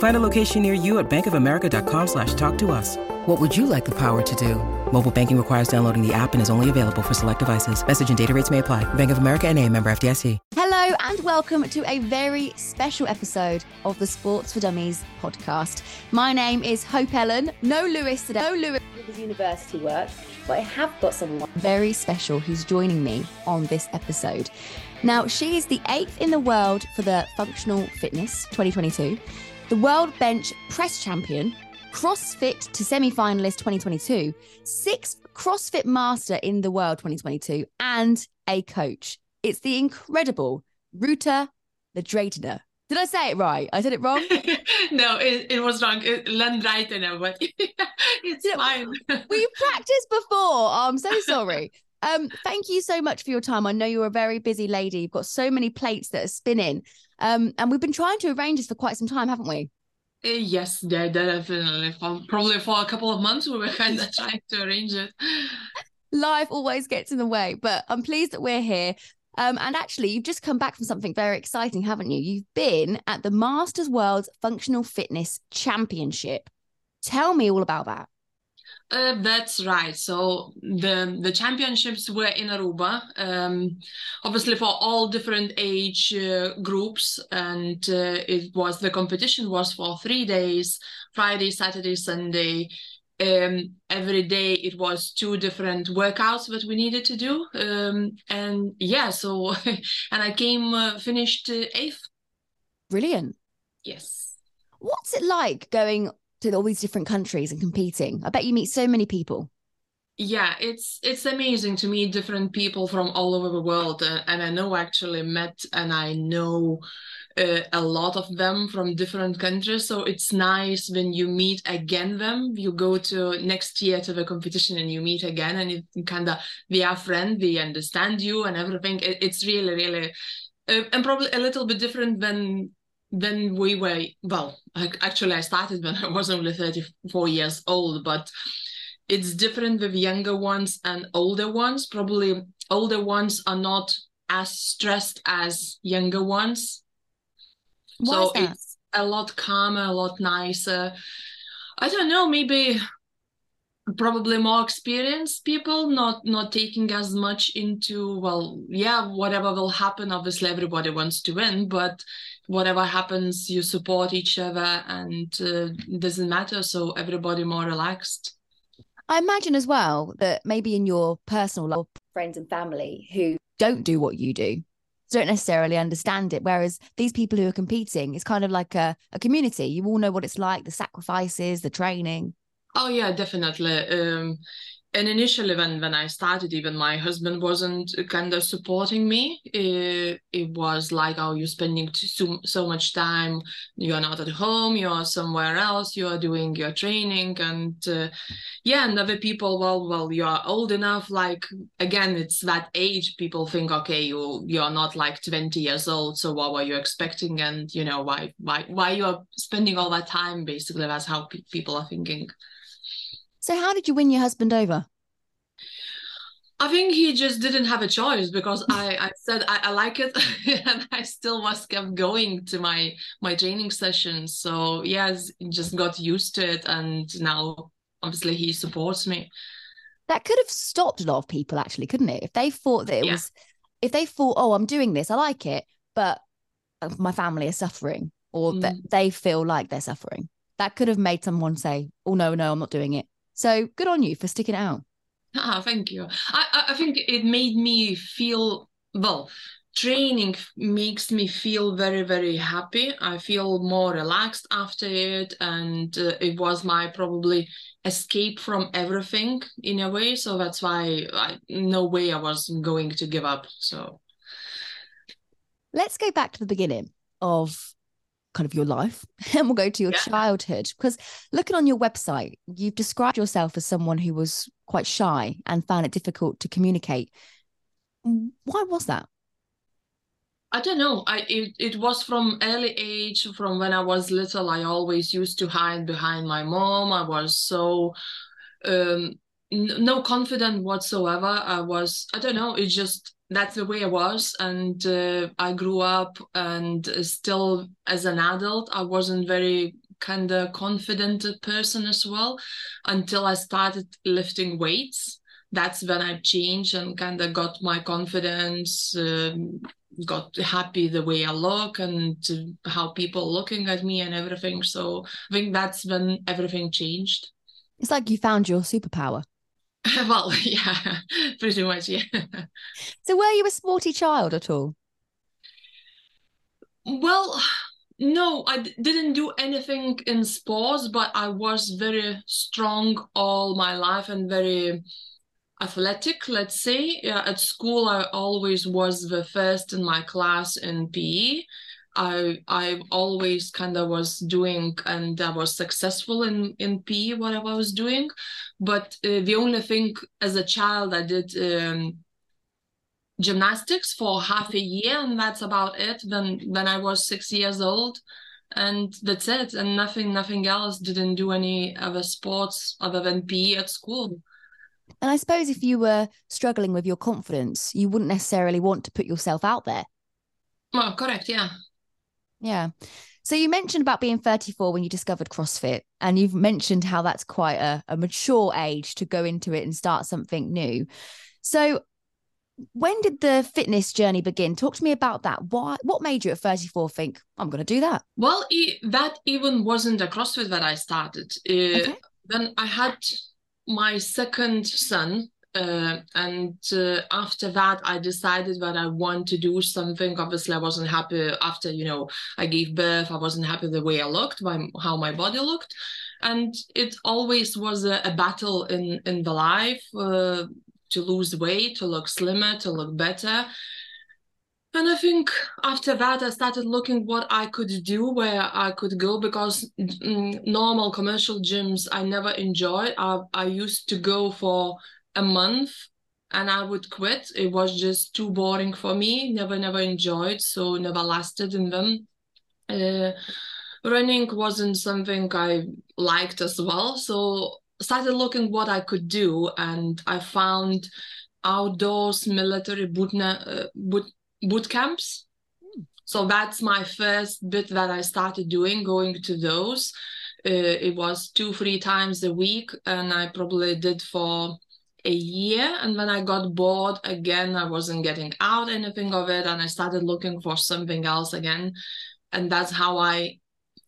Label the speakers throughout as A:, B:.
A: Find a location near you at bankofamerica.com slash talk to us. What would you like the power to do? Mobile banking requires downloading the app and is only available for select devices. Message and data rates may apply. Bank of America and a member FDIC.
B: Hello and welcome to a very special episode of the Sports for Dummies podcast. My name is Hope Ellen. No Lewis today. No Lewis with his university work, but I have got someone very special who's joining me on this episode. Now, she is the eighth in the world for the Functional Fitness 2022, the World Bench Press Champion, CrossFit to semi finalist 2022, sixth CrossFit Master in the world 2022, and a coach. It's the incredible Ruta Ledreitner. Did I say it right? I said it wrong.
C: no, it, it was wrong. Lendreitner, but it's
B: You know,
C: fine.
B: we practiced before. Oh, I'm so sorry. Um, thank you so much for your time. I know you're a very busy lady. You've got so many plates that are spinning. Um, and we've been trying to arrange this for quite some time, haven't we?
C: Uh, yes, de- definitely. For, probably for a couple of months, we were kind of trying to arrange it.
B: Life always gets in the way, but I'm pleased that we're here. Um, and actually, you've just come back from something very exciting, haven't you? You've been at the Masters World Functional Fitness Championship. Tell me all about that.
C: Uh, that's right. So the the championships were in Aruba, um, obviously for all different age uh, groups, and uh, it was the competition was for three days: Friday, Saturday, Sunday. Um, every day it was two different workouts that we needed to do, um, and yeah. So and I came uh, finished uh, eighth.
B: Brilliant.
C: Yes.
B: What's it like going to all these different countries and competing? I bet you meet so many people.
C: Yeah, it's it's amazing to meet different people from all over the world, uh, and I know actually met and I know uh, a lot of them from different countries. So it's nice when you meet again them. You go to next year to the competition and you meet again, and it kind of they are friends, they understand you and everything. It, it's really really, uh, and probably a little bit different than than we were. Well, ac- actually, I started when I was only thirty four years old, but it's different with younger ones and older ones. Probably older ones are not as stressed as younger ones.
B: Why
C: so
B: is that?
C: it's a lot calmer, a lot nicer. I don't know, maybe probably more experienced people not not taking as much into well yeah whatever will happen obviously everybody wants to win but whatever happens you support each other and uh, doesn't matter so everybody more relaxed
B: I imagine as well that maybe in your personal life, friends and family who don't do what you do don't necessarily understand it. Whereas these people who are competing, it's kind of like a, a community. You all know what it's like, the sacrifices, the training.
C: Oh yeah, definitely. Um, and initially, when when I started, even my husband wasn't kind of supporting me. It, it was like, oh, you're spending so so much time. You're not at home. You're somewhere else. You're doing your training, and uh, yeah, and other people, well, well, you're old enough. Like again, it's that age. People think, okay, you you're not like 20 years old. So what were you expecting? And you know why why why you are spending all that time? Basically, that's how pe- people are thinking.
B: So, how did you win your husband over?
C: I think he just didn't have a choice because I, I said I, I like it and I still was kept going to my my training sessions. So yes, just got used to it and now obviously he supports me.
B: That could have stopped a lot of people actually, couldn't it? If they thought that it yeah. was if they thought, oh, I'm doing this, I like it, but uh, my family are suffering or mm. that they feel like they're suffering. That could have made someone say, oh no, no, I'm not doing it. So good on you for sticking out.
C: Ah, thank you. I, I think it made me feel well. Training makes me feel very, very happy. I feel more relaxed after it, and uh, it was my probably escape from everything in a way. So that's why I no way I was going to give up. So
B: let's go back to the beginning of kind of your life and we'll go to your yeah. childhood because looking on your website you've described yourself as someone who was quite shy and found it difficult to communicate why was that
C: I don't know. I it, it was from early age, from when I was little. I always used to hide behind my mom. I was so um, n- no confident whatsoever. I was. I don't know. It just that's the way I was, and uh, I grew up, and still as an adult, I wasn't very kind of confident person as well until I started lifting weights. That's when I changed and kind of got my confidence, um, got happy the way I look and how people looking at me and everything. So I think that's when everything changed.
B: It's like you found your superpower.
C: well, yeah, pretty much, yeah.
B: So, were you a sporty child at all?
C: Well, no, I d- didn't do anything in sports, but I was very strong all my life and very athletic, let's say. Yeah, at school, I always was the first in my class in PE. I I always kind of was doing and I was successful in in PE what I was doing, but uh, the only thing as a child I did um, gymnastics for half a year and that's about it. Then when I was six years old, and that's it, and nothing nothing else. Didn't do any other sports other than PE at school.
B: And I suppose if you were struggling with your confidence, you wouldn't necessarily want to put yourself out there.
C: Well, correct, yeah.
B: Yeah. So you mentioned about being 34 when you discovered CrossFit, and you've mentioned how that's quite a, a mature age to go into it and start something new. So when did the fitness journey begin? Talk to me about that. Why what made you at 34 think I'm going to do that?
C: Well, that even wasn't a CrossFit that I started. Uh, okay. Then I had my second son uh, and uh, after that i decided that i want to do something. Obviously i wasn't happy after you know i gave birth. I wasn't happy the way i looked by how my body looked. And it always was a, a battle in in the life uh, to lose weight to look slimmer to look better. And I think after that, I started looking what I could do, where I could go, because mm, normal commercial gyms I never enjoyed. I, I used to go for a month and I would quit. It was just too boring for me. Never, never enjoyed, so never lasted in them. Uh, running wasn't something I liked as well, so started looking what I could do, and I found outdoors military boot, uh, boot, boot camps. So that's my first bit that I started doing, going to those. Uh, it was two, three times a week, and I probably did for a year and when i got bored again i wasn't getting out anything of it and i started looking for something else again and that's how i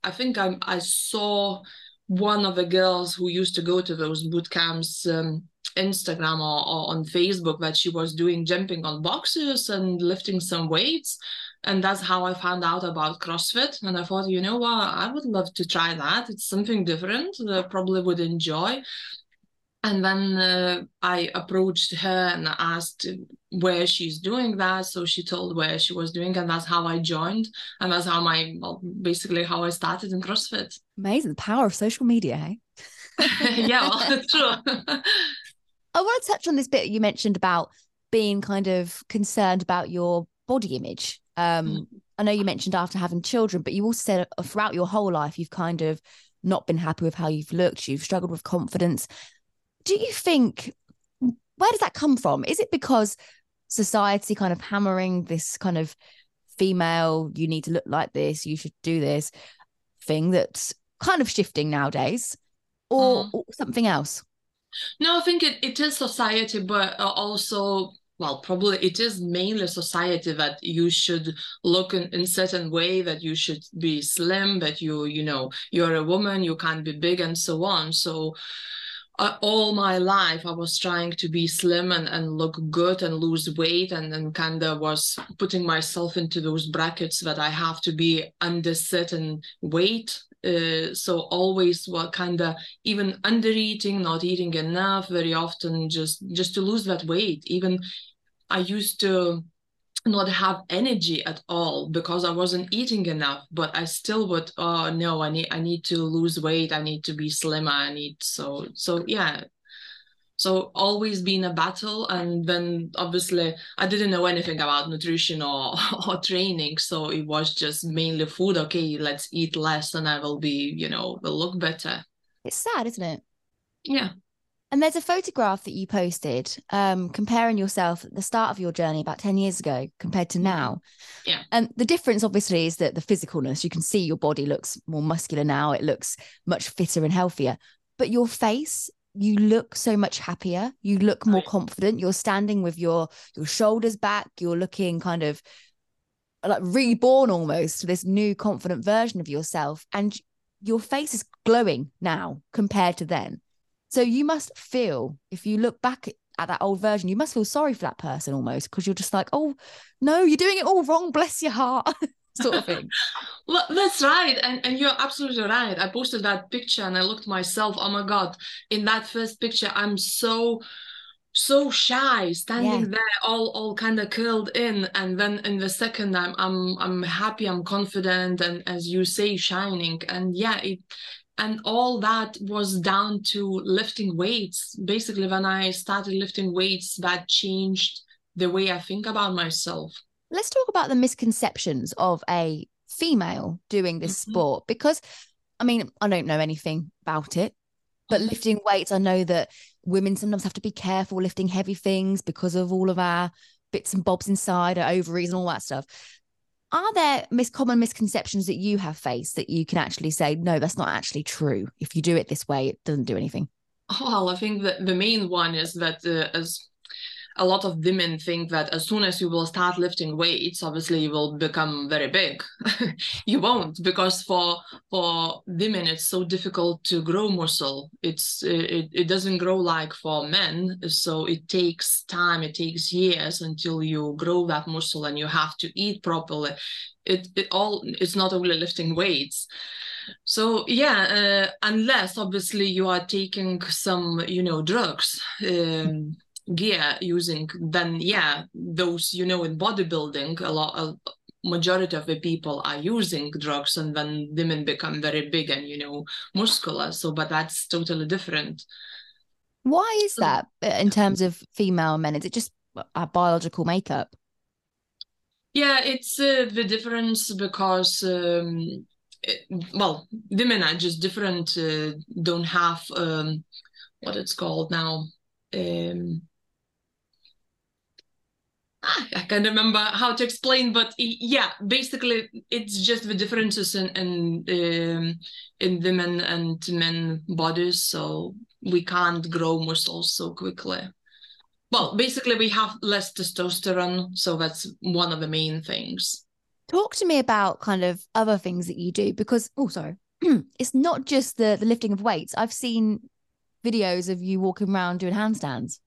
C: i think i, I saw one of the girls who used to go to those boot camps um, instagram or, or on facebook that she was doing jumping on boxes and lifting some weights and that's how I found out about CrossFit. And I thought, you know what, I would love to try that. It's something different that I probably would enjoy. And then uh, I approached her and asked where she's doing that. So she told where she was doing, and that's how I joined. And that's how my, well, basically how I started in CrossFit.
B: Amazing. The power of social media, hey?
C: yeah, well, true.
B: I want to touch on this bit you mentioned about being kind of concerned about your body image. Um, mm. I know you mentioned after having children, but you also said throughout your whole life, you've kind of not been happy with how you've looked, you've struggled with confidence do you think where does that come from? Is it because society kind of hammering this kind of female, you need to look like this, you should do this thing that's kind of shifting nowadays, or, mm. something else?
C: No, I think it, it is society, but uh, also well probably it is mainly society that you should look in, in certain way that you should be slim that you you know you're a woman you can't be big and so on so uh, all my life i was trying to be slim and, and look good and lose weight and then kind of was putting myself into those brackets that i have to be under certain weight. Uh, so always what kind of even under eating not eating enough very often just just to lose that weight. Even I used to not have energy at all because I wasn't eating enough. But I still would, oh no, I need I need to lose weight. I need to be slimmer. I need so so yeah. So always been a battle, and then obviously I didn't know anything about nutrition or or training, so it was just mainly food. Okay, let's eat less, and I will be, you know, will look better.
B: It's sad, isn't it?
C: Yeah.
B: And there's a photograph that you posted um, comparing yourself at the start of your journey about 10 years ago compared to now.
C: Yeah.
B: And the difference, obviously, is that the physicalness, you can see your body looks more muscular now, it looks much fitter and healthier. But your face, you look so much happier. You look more right. confident. You're standing with your your shoulders back. You're looking kind of like reborn almost, to this new confident version of yourself. And your face is glowing now compared to then. So you must feel, if you look back at that old version, you must feel sorry for that person almost because you're just like, oh, no, you're doing it all wrong. Bless your heart. sort of thing.
C: well, that's right. And, and you're absolutely right. I posted that picture and I looked myself, oh my God, in that first picture, I'm so so shy standing yeah. there all all kind of curled in and then in the second i'm i'm i'm happy i'm confident and as you say shining and yeah it and all that was down to lifting weights basically when i started lifting weights that changed the way i think about myself
B: let's talk about the misconceptions of a female doing this mm-hmm. sport because i mean i don't know anything about it but mm-hmm. lifting weights i know that women sometimes have to be careful lifting heavy things because of all of our bits and bobs inside our ovaries and all that stuff are there mis- common misconceptions that you have faced that you can actually say no that's not actually true. If you do it this way it doesn't do anything
C: well i think that the main one is that uh, as a lot of women think that as soon as you will start lifting weights obviously you will become very big. You won't because for for women it's so difficult to grow muscle. It's it, it doesn't grow like for men so it takes time it takes years until you grow that muscle and you have to eat properly. It, it all it's not only lifting weights. So yeah uh, unless obviously you are taking some you know drugs um, gear using then yeah those you know in bodybuilding a lot a majority of the people are using drugs and then women become very big and you know muscular. So but that's totally different.
B: Why is that uh, in terms of female men? Is it just a biological makeup?
C: Yeah it's uh, the difference because um, well women are just different uh, don't have um, what it's called now um, I can't remember how to explain, but yeah, basically it's just the differences in in um, in women and men bodies, so we can't grow muscles so quickly. Well, basically we have less testosterone, so that's one of the main things.
B: Talk to me about kind of other things that you do because oh sorry, it's not just the the lifting of weights. I've seen videos of you walking around doing handstands.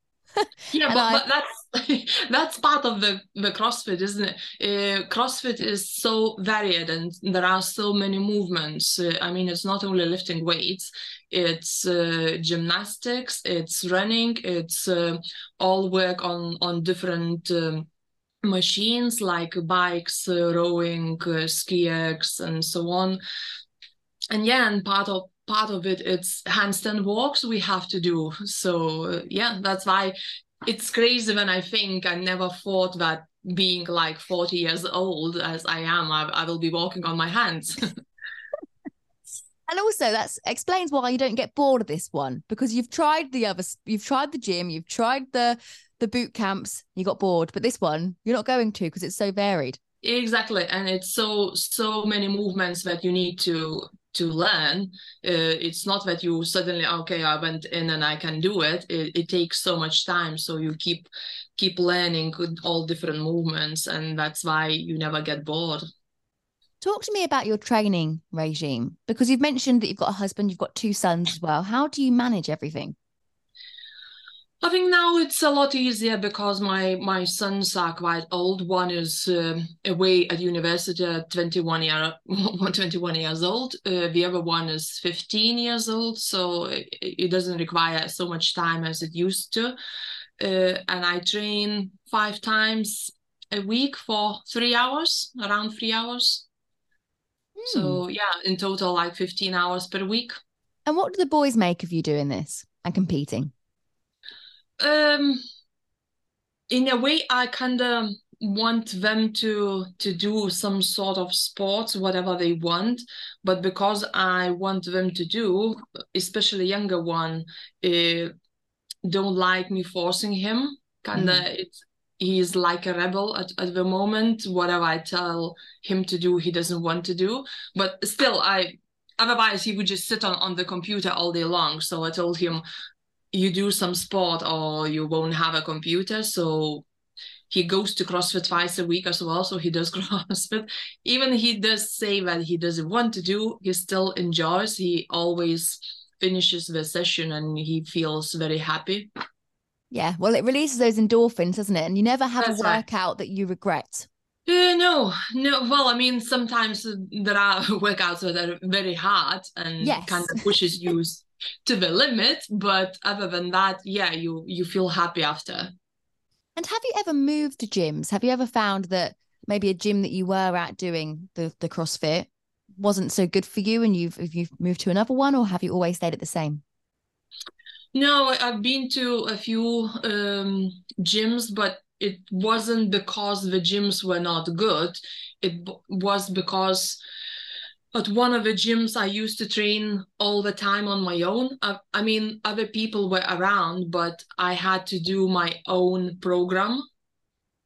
C: Yeah, but, I... but that's that's part of the the CrossFit, isn't it? Uh, CrossFit is so varied, and there are so many movements. Uh, I mean, it's not only lifting weights; it's uh, gymnastics, it's running, it's uh, all work on on different. Um, machines like bikes uh, rowing uh, skiers and so on and yeah and part of part of it it's handstand walks we have to do. So yeah that's why it's crazy when i think i never thought that being like 40 years old as i am i, I will be walking on my hands.
B: And also that explains why you don't get bored of this one because you've tried the other you've tried the gym, you've tried the the boot camps, you got bored, but this one you're not going to because it's so varied.
C: Exactly, and it's so so many movements that you need to to learn. Uh, it's not that you suddenly okay, I went in and I can do it. it. It takes so much time, so you keep keep learning all different movements, and that's why you never get bored.
B: Talk to me about your training regime because you've mentioned that you've got a husband, you've got two sons as well. How do you manage everything?
C: I think now it's a lot easier because my my sons are quite old. One is uh, away at university at 21 year 21 years old. Uh, the other one is 15 years old, so it, it, doesn't require so much time as it used to. Uh, and I train five times a week for three hours, around three hours. Hmm. So yeah, in total like 15 hours per week.
B: And what do the boys make of you doing this and competing?
C: Um, in a way, I kind of want them to to do some sort of sports, whatever they want. But because I want them to do, especially younger one, uh, don't like me forcing him. Kinda, mm. it's he's like a rebel at, at the moment. Whatever I tell him to do, he doesn't want to do. But still, I otherwise he would just sit on, on the computer all day long. So I told him, you do some sport or you won't have a computer. So he goes to CrossFit twice a week as well. So he does CrossFit. Even he does say that he doesn't want to do, he still enjoys. He always finishes the session and he feels very happy.
B: Yeah, well, it releases those endorphins, doesn't it? And you never have That's a workout right. that you regret.
C: Uh, no, no. Well, I mean, sometimes there are workouts that are very hard and yes. kind of pushes you to the limit but other than that yeah you you feel happy after.
B: And have you ever moved to gyms? Have you ever found that maybe a gym that you were at doing the the crossfit wasn't so good for you and you've you've moved to another one or have you always stayed at the same?
C: No i've been to a few um, gyms but it wasn't because the gyms were not good. It was because at one of the gyms I used to train all the time on my own. I, I, mean, other people were around, but I had to do my own program.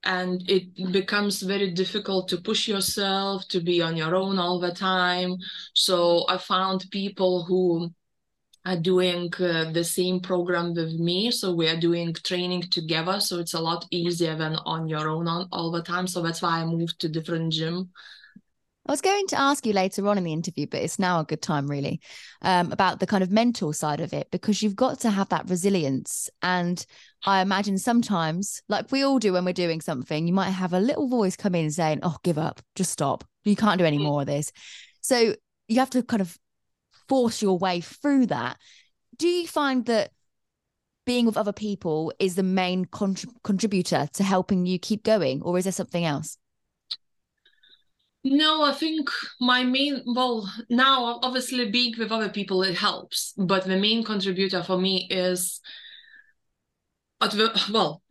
C: And it becomes very difficult to push yourself to be on your own all the time. So I found people who are doing uh, the same program with me. So we are doing training together. So it's a lot easier than on your own on, all the time. So that's why I moved to different gym.
B: I was going to ask you later on in the interview, but it's now a good time, really, um, about the kind of mental side of it, because you've got to have that resilience. And I imagine sometimes, like we all do when we're doing something, you might have a little voice come in saying, Oh, give up, just stop. You can't do any mm. more of this. So you have to kind of force your way through that. Do you find that being with other people is the main contributor to helping you keep going, or is there something else?
C: No, I think my main, well, now obviously being with other people, it helps. But the main contributor for me is, at the, well,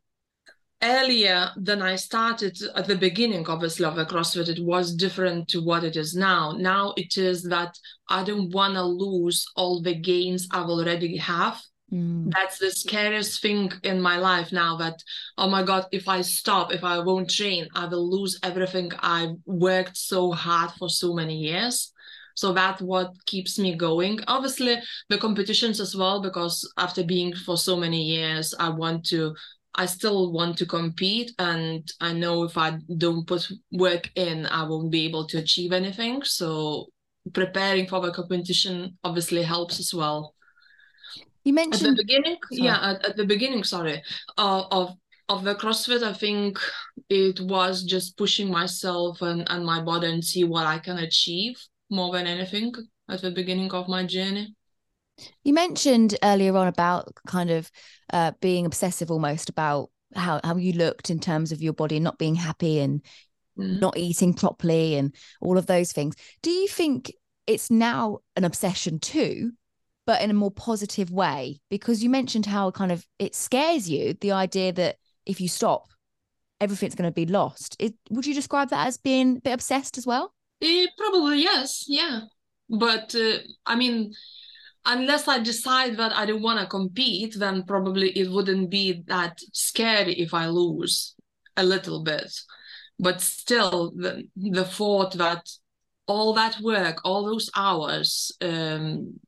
C: earlier than I started at the beginning, obviously, of the CrossFit, it was different to what it is now. Now it is that I don't want to lose all the gains I've already have. Mm. That's the scariest thing in my life now that, oh my God, if I stop, if I won't train, I will lose everything I've worked so hard for so many years. So that's what keeps me going. Obviously, the competitions as well, because after being for so many years, I want to, I still want to compete. And I know if I don't put work in, I won't be able to achieve anything. So preparing for the competition obviously helps as well.
B: You mentioned
C: at the beginning, sorry. yeah, at, at, the beginning, sorry, uh, of of the CrossFit, I think it was just pushing myself and, and my body and see what I can achieve more than anything at the beginning of my journey.
B: You mentioned earlier on about kind of uh, being obsessive almost about how, how you looked in terms of your body and not being happy and mm. not eating properly and all of those things. Do you think it's now an obsession too? But in a more positive way because you mentioned how kind of it scares you the idea that if you stop everything's going to be lost. It, would you describe that as being a bit obsessed as well?
C: Eh, probably yes yeah. But uh, I mean, unless I decide that I don't want to compete, then probably it wouldn't be that scary if I lose a little bit. But still, the, the thought that all that work, all those hours, um,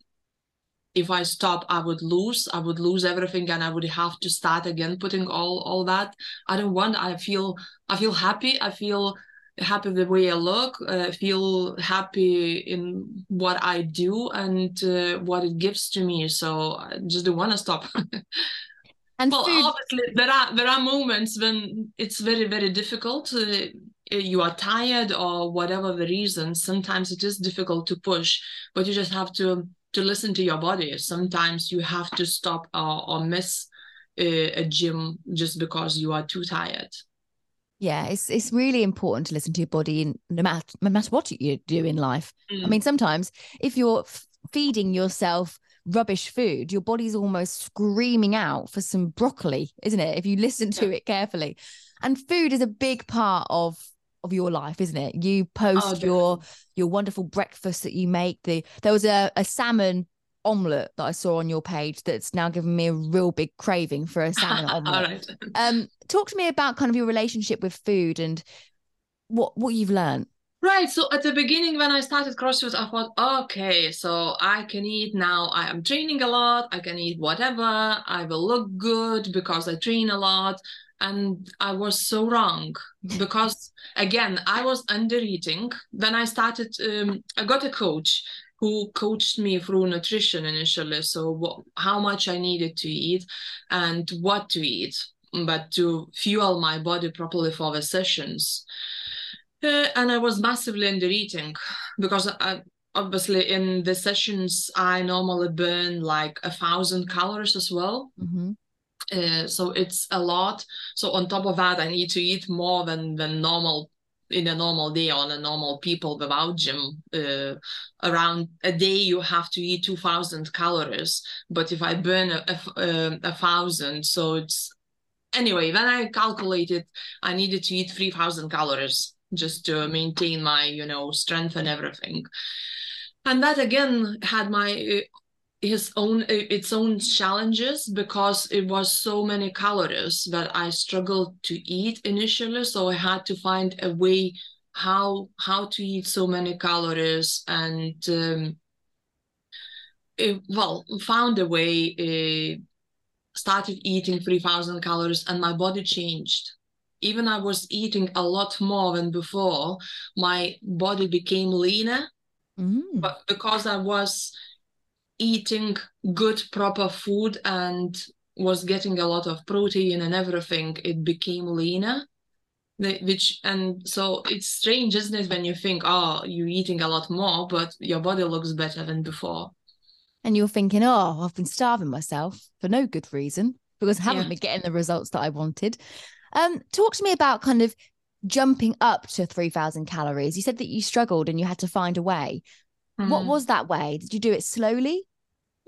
C: if I stop, I would lose. I would lose everything, and I would have to start again, putting all all that. I don't want. I feel. I feel happy. I feel happy the way I look. Uh, feel happy in what I do and uh, what it gives to me. So I just don't want to stop.
B: and
C: well,
B: food...
C: obviously there are there are moments when it's very very difficult. Uh, you are tired or whatever the reason. Sometimes it is difficult to push, but you just have to to listen to your body. Sometimes you have to stop or, or miss a, a gym just because you are too tired.
B: Yeah, it's it's really important to listen to your body, no matter no matter what you do in life. Mm. I mean, sometimes if you're f- feeding yourself rubbish food, your body's almost screaming out for some broccoli, isn't it? If you listen to yeah. it carefully, and food is a big part of of your life, isn't it? You post oh, your your wonderful breakfast that you make. The there was a, a salmon omelette that I saw on your page that's now given me a real big craving for a salmon omelette. Um, talk to me about kind of your relationship with food and what what you've learned.
C: Right. So at the beginning, when I started CrossFit, I thought, okay, so I can eat now. I am training a lot. I can eat whatever. I will look good because I train a lot and I was so wrong because again I was under eating. Then I started. Um, I got a coach who coached me through nutrition initially, so what, how much I needed to eat and what to eat, but to fuel my body properly for the sessions. Uh, and I was massively under eating because I, obviously in the sessions I normally burn like a thousand calories as well. Mm-hmm. Uh, so it's a lot. So on top of that, I need to eat more than than normal in a normal day on a normal people without gym. Uh, around a day, you have to eat two thousand calories. But if I burn a, a, um, a thousand, so it's anyway. When I calculated, I needed to eat three thousand calories just to maintain my you know strength and everything and that again had my his own its own challenges because it was so many calories that I struggled to eat initially. So I had to find a way how how to eat so many calories and um, it, well found a way. Uh, started eating 3000 calories and my body changed even i was eating a lot more than before my body became leaner mm. but because i was eating good proper food and was getting a lot of protein and everything it became leaner. Which and so it's strange isn't it when you think oh you're eating a lot more but your body looks better than before.
B: And you're thinking oh i've been starving myself for no good reason because i haven't yeah. been getting the results that i wanted. Um talk to me about kind of jumping up to 3000 calories. You said that you struggled and you had to find a way. Mm. what was that way? Did you do it slowly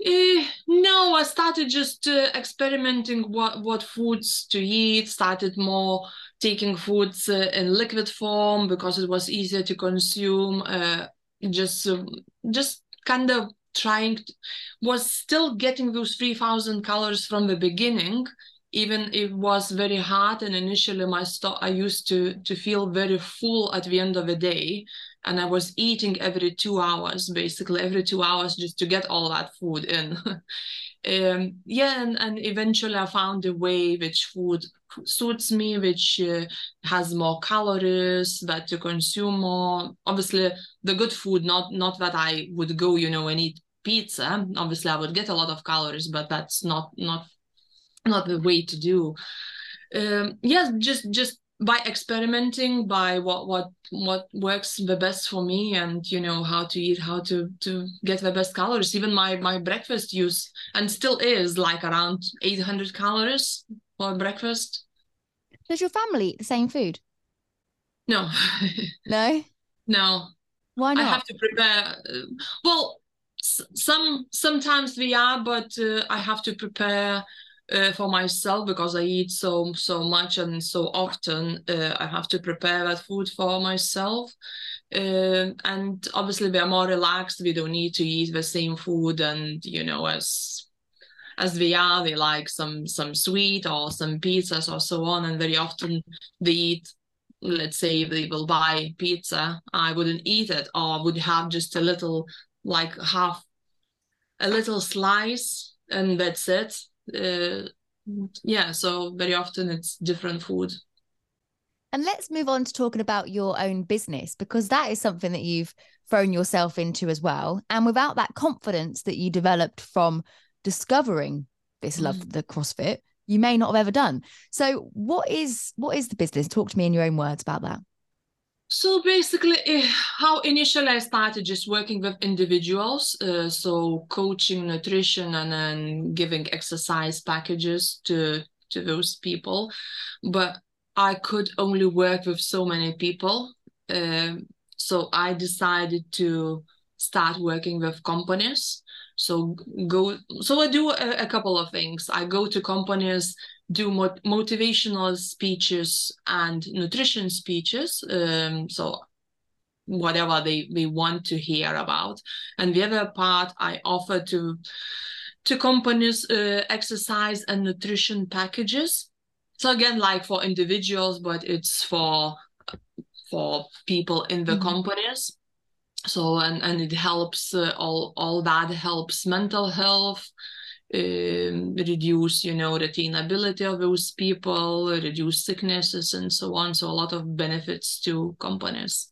C: uh, no, I started just uh, experimenting what what foods to eat. Started more taking foods uh, in liquid form because it was easier to consume. Uh, just um, just kind of trying to, was still getting those 3000 calories from the beginning even it was very hard and initially my i used to to feel very full at the end of the day and I was eating every two hours, basically every two hours, just to get all that food in. um, yeah, and, and eventually I found a way which food suits me, which uh, has more calories, that to consume more. Obviously, the good food, not not that I would go, you know, and eat pizza. Obviously, I would get a lot of calories, but that's not not not the way to do. Um, yes, just just by experimenting by what what what works the best for me and you know how to eat how to to get the best calories. Even my my breakfast use and still is like around 800 calories for breakfast.
B: Does your family eat the same food?
C: No.
B: No?
C: No.
B: Why not?
C: i have to prepare uh, well some sometimes we are but uh, i have to prepare uh, for myself because I eat so so much and so often. Uh, I have to prepare that food for myself, uh, and obviously we are more relaxed. We don't need to eat the same food, and you know as as they are, they like some some sweet or some pizzas or so on, and very often they eat. Let's say they will buy pizza, I wouldn't eat it, or would have just a little, like half, a little slice, and that's it uh, yeah so very often it's different food.
B: And let's move on to talking about your own business because that is something that you've thrown yourself into as well. And without that confidence that you developed from discovering this love mm. the crossfit you may not have ever done. So what is what is the business? Talk to me in your own words about that
C: so basically, eh, how initially I started just working with individuals, uh, so coaching, nutrition, and then giving exercise packages to to those people. But I could only work with so many people, uh, so I decided to start working with companies. So go. So I do a, a couple of things. I go to companies do mot- motivational speeches and nutrition speeches. Um, so whatever they, they want to hear about. And the other part I offer to to companies uh, exercise and nutrition packages. So again, like for individuals, but it's for for people in the mm-hmm. companies. So and and it helps uh, all all that helps mental health um, reduce, you know, retainability of those people, reduce sicknesses, and so on. So a lot of benefits to companies.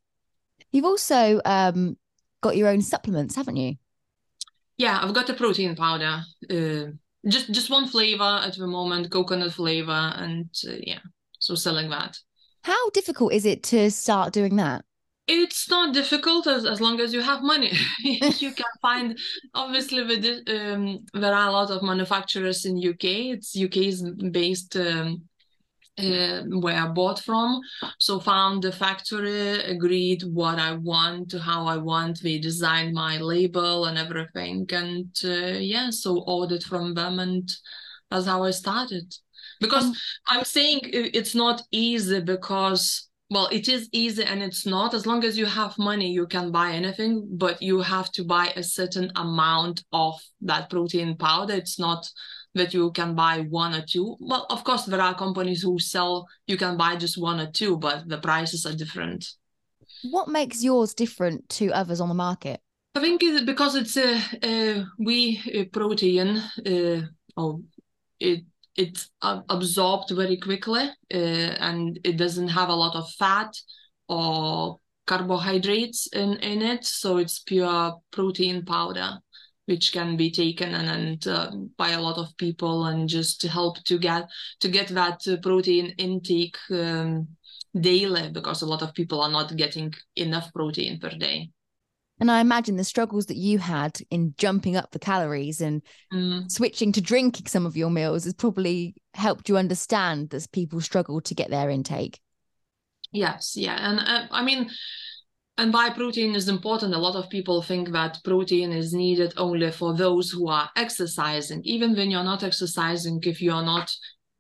B: You've also um, got your own supplements, haven't you?
C: Yeah, I've got a protein powder. Uh, just just one flavor at the moment, coconut flavor, and uh, yeah, so selling that.
B: How difficult is it to start doing that?
C: It's not difficult as, as long as you have money you can find obviously with it, um, there are a lot of manufacturers in uk it's UK is based um, uh, where I bought from. So found the factory, agreed what I want, to how I want. They designed my label and everything, and uh, yeah, so ordered from them, and that's how I started. Because um, I'm saying it's not easy because well it is easy and it's not. As long as you have money you can buy anything but you have to buy a certain amount of that protein powder. It's not that you can buy one or two. Well of course there are companies who sell you can buy just one or two but the prices are different.
B: What makes yours different to others on the market?
C: I think because it's a, a whey protein uh, oh it it's absorbed very quickly uh, and it doesn't have a lot of fat or carbohydrates in, in it. So it's pure protein powder, which can be taken and, and uh, by a lot of people and just to help to get to get that uh, protein intake um, daily because a lot of people are not getting enough protein per day.
B: And I imagine the struggles that you had in jumping up the calories and mm. switching to drinking some of your meals has probably helped you understand that people struggle to get their intake.
C: Yes, yeah. And uh, I mean, and why protein is important. A lot of people think that protein is needed only for those who are exercising. Even when you're not exercising, if you are not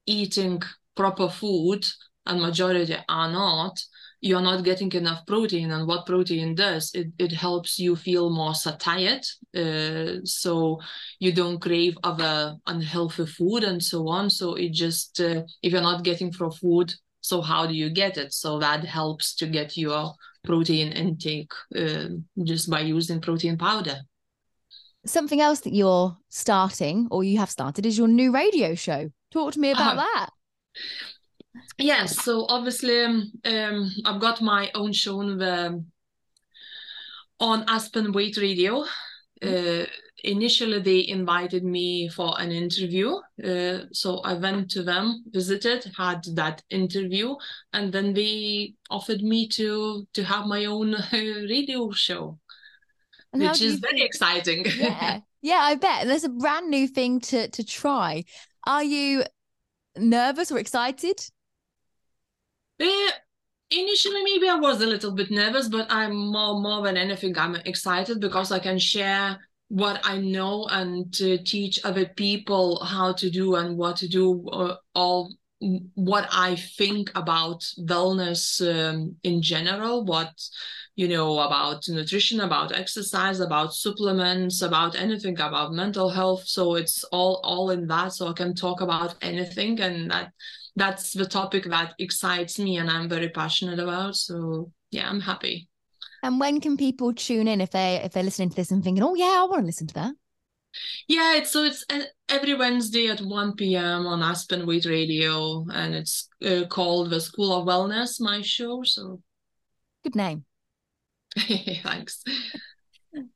C: eating proper food, and majority are not, you're not getting enough protein and what protein does it, it helps you feel more satiated uh, so you don't crave other unhealthy food and so on. So it just uh, if you're not getting from food so how do you get it? So that helps to get your protein intake uh, just by using protein powder.
B: Something else that you're starting or you have started is your new radio show. Talk to me about uh, that
C: yes so obviously um, um, i've got my own show on, the, on aspen weight radio. Mm-hmm. uh, initially they invited me for an interview uh, so i went to them visited had that interview and then they offered me to to have my own radio show and which is very exciting.
B: Yeah yeah i bet. There's a brand new thing to to try. Are you nervous or excited
C: uh, initially, maybe I was a little bit nervous, but I'm more more than anything, I'm excited because I can share what I know and to teach other people how to do and what to do, uh, all what I think about wellness um, in general, what you know about nutrition, about exercise, about supplements, about anything about mental health. So it's all all in that. So I can talk about anything, and that that's the topic that excites me and I'm very passionate about. So yeah, I'm happy.
B: And when can people tune in if they if they're listening to this and thinking, "Oh yeah, I want to listen to that"?
C: Yeah, it's so it's uh, every Wednesday at 1 p.m. on Aspen Weight Radio, and it's uh, called the School of Wellness, my show. So
B: good name.
C: Thanks.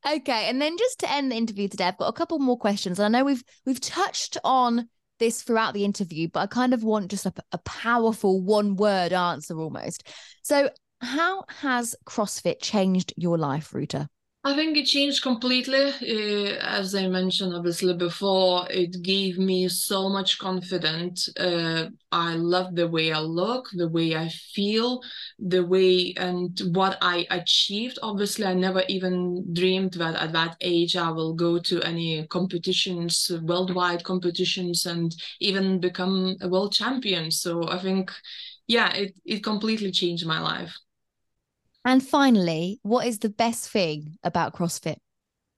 B: Okay, and then just to end the interview today, I've got a couple more questions. I know we've we've touched on this throughout the interview, but I kind of want just a, a powerful one word answer almost. So, how has CrossFit changed your life, Ruta?
C: I think it changed completely. Uh, as I mentioned obviously before, it gave me so much confidence. Uh, I love the way I look, the way I feel, the way and what I achieved. Obviously, I never even dreamed that at that age I will go to any competitions, worldwide competitions, and even become a world champion. So I think, yeah, it, it completely changed my life.
B: And finally, what is the best thing about CrossFit?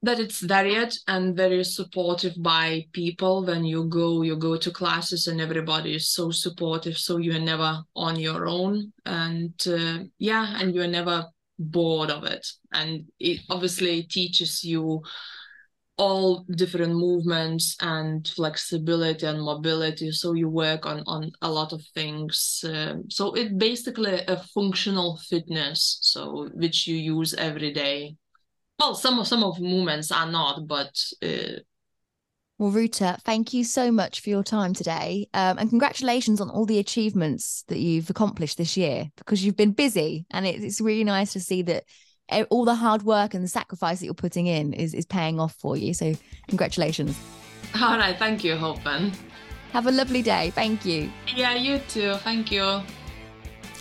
C: That it's varied and very supportive by people. When you go, you go to classes and everybody is so supportive. So you're never on your own. And uh, yeah, and you're never bored of it. And it obviously teaches you all different movements and flexibility and mobility so you work on on a lot of things um, so it's basically a functional fitness so which you use every day well some of some of movements are not but uh,
B: well, Ruta, thank you so much for your time today. Um, and congratulations on all the achievements that you've accomplished this year because you've been busy. And it's really nice to see that all the hard work and the sacrifice that you're putting in is, is paying off for you. So, congratulations.
C: All right. Thank you, Hopen.
B: Have a lovely day. Thank you.
C: Yeah, you too. Thank you.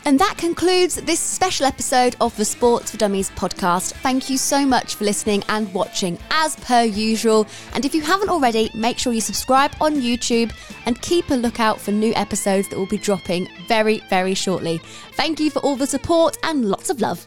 B: And that concludes this special episode of the Sports for Dummies podcast. Thank you so much for listening and watching as per usual. And if you haven't already, make sure you subscribe on YouTube and keep a lookout for new episodes that will be dropping very, very shortly. Thank you for all the support and lots of love.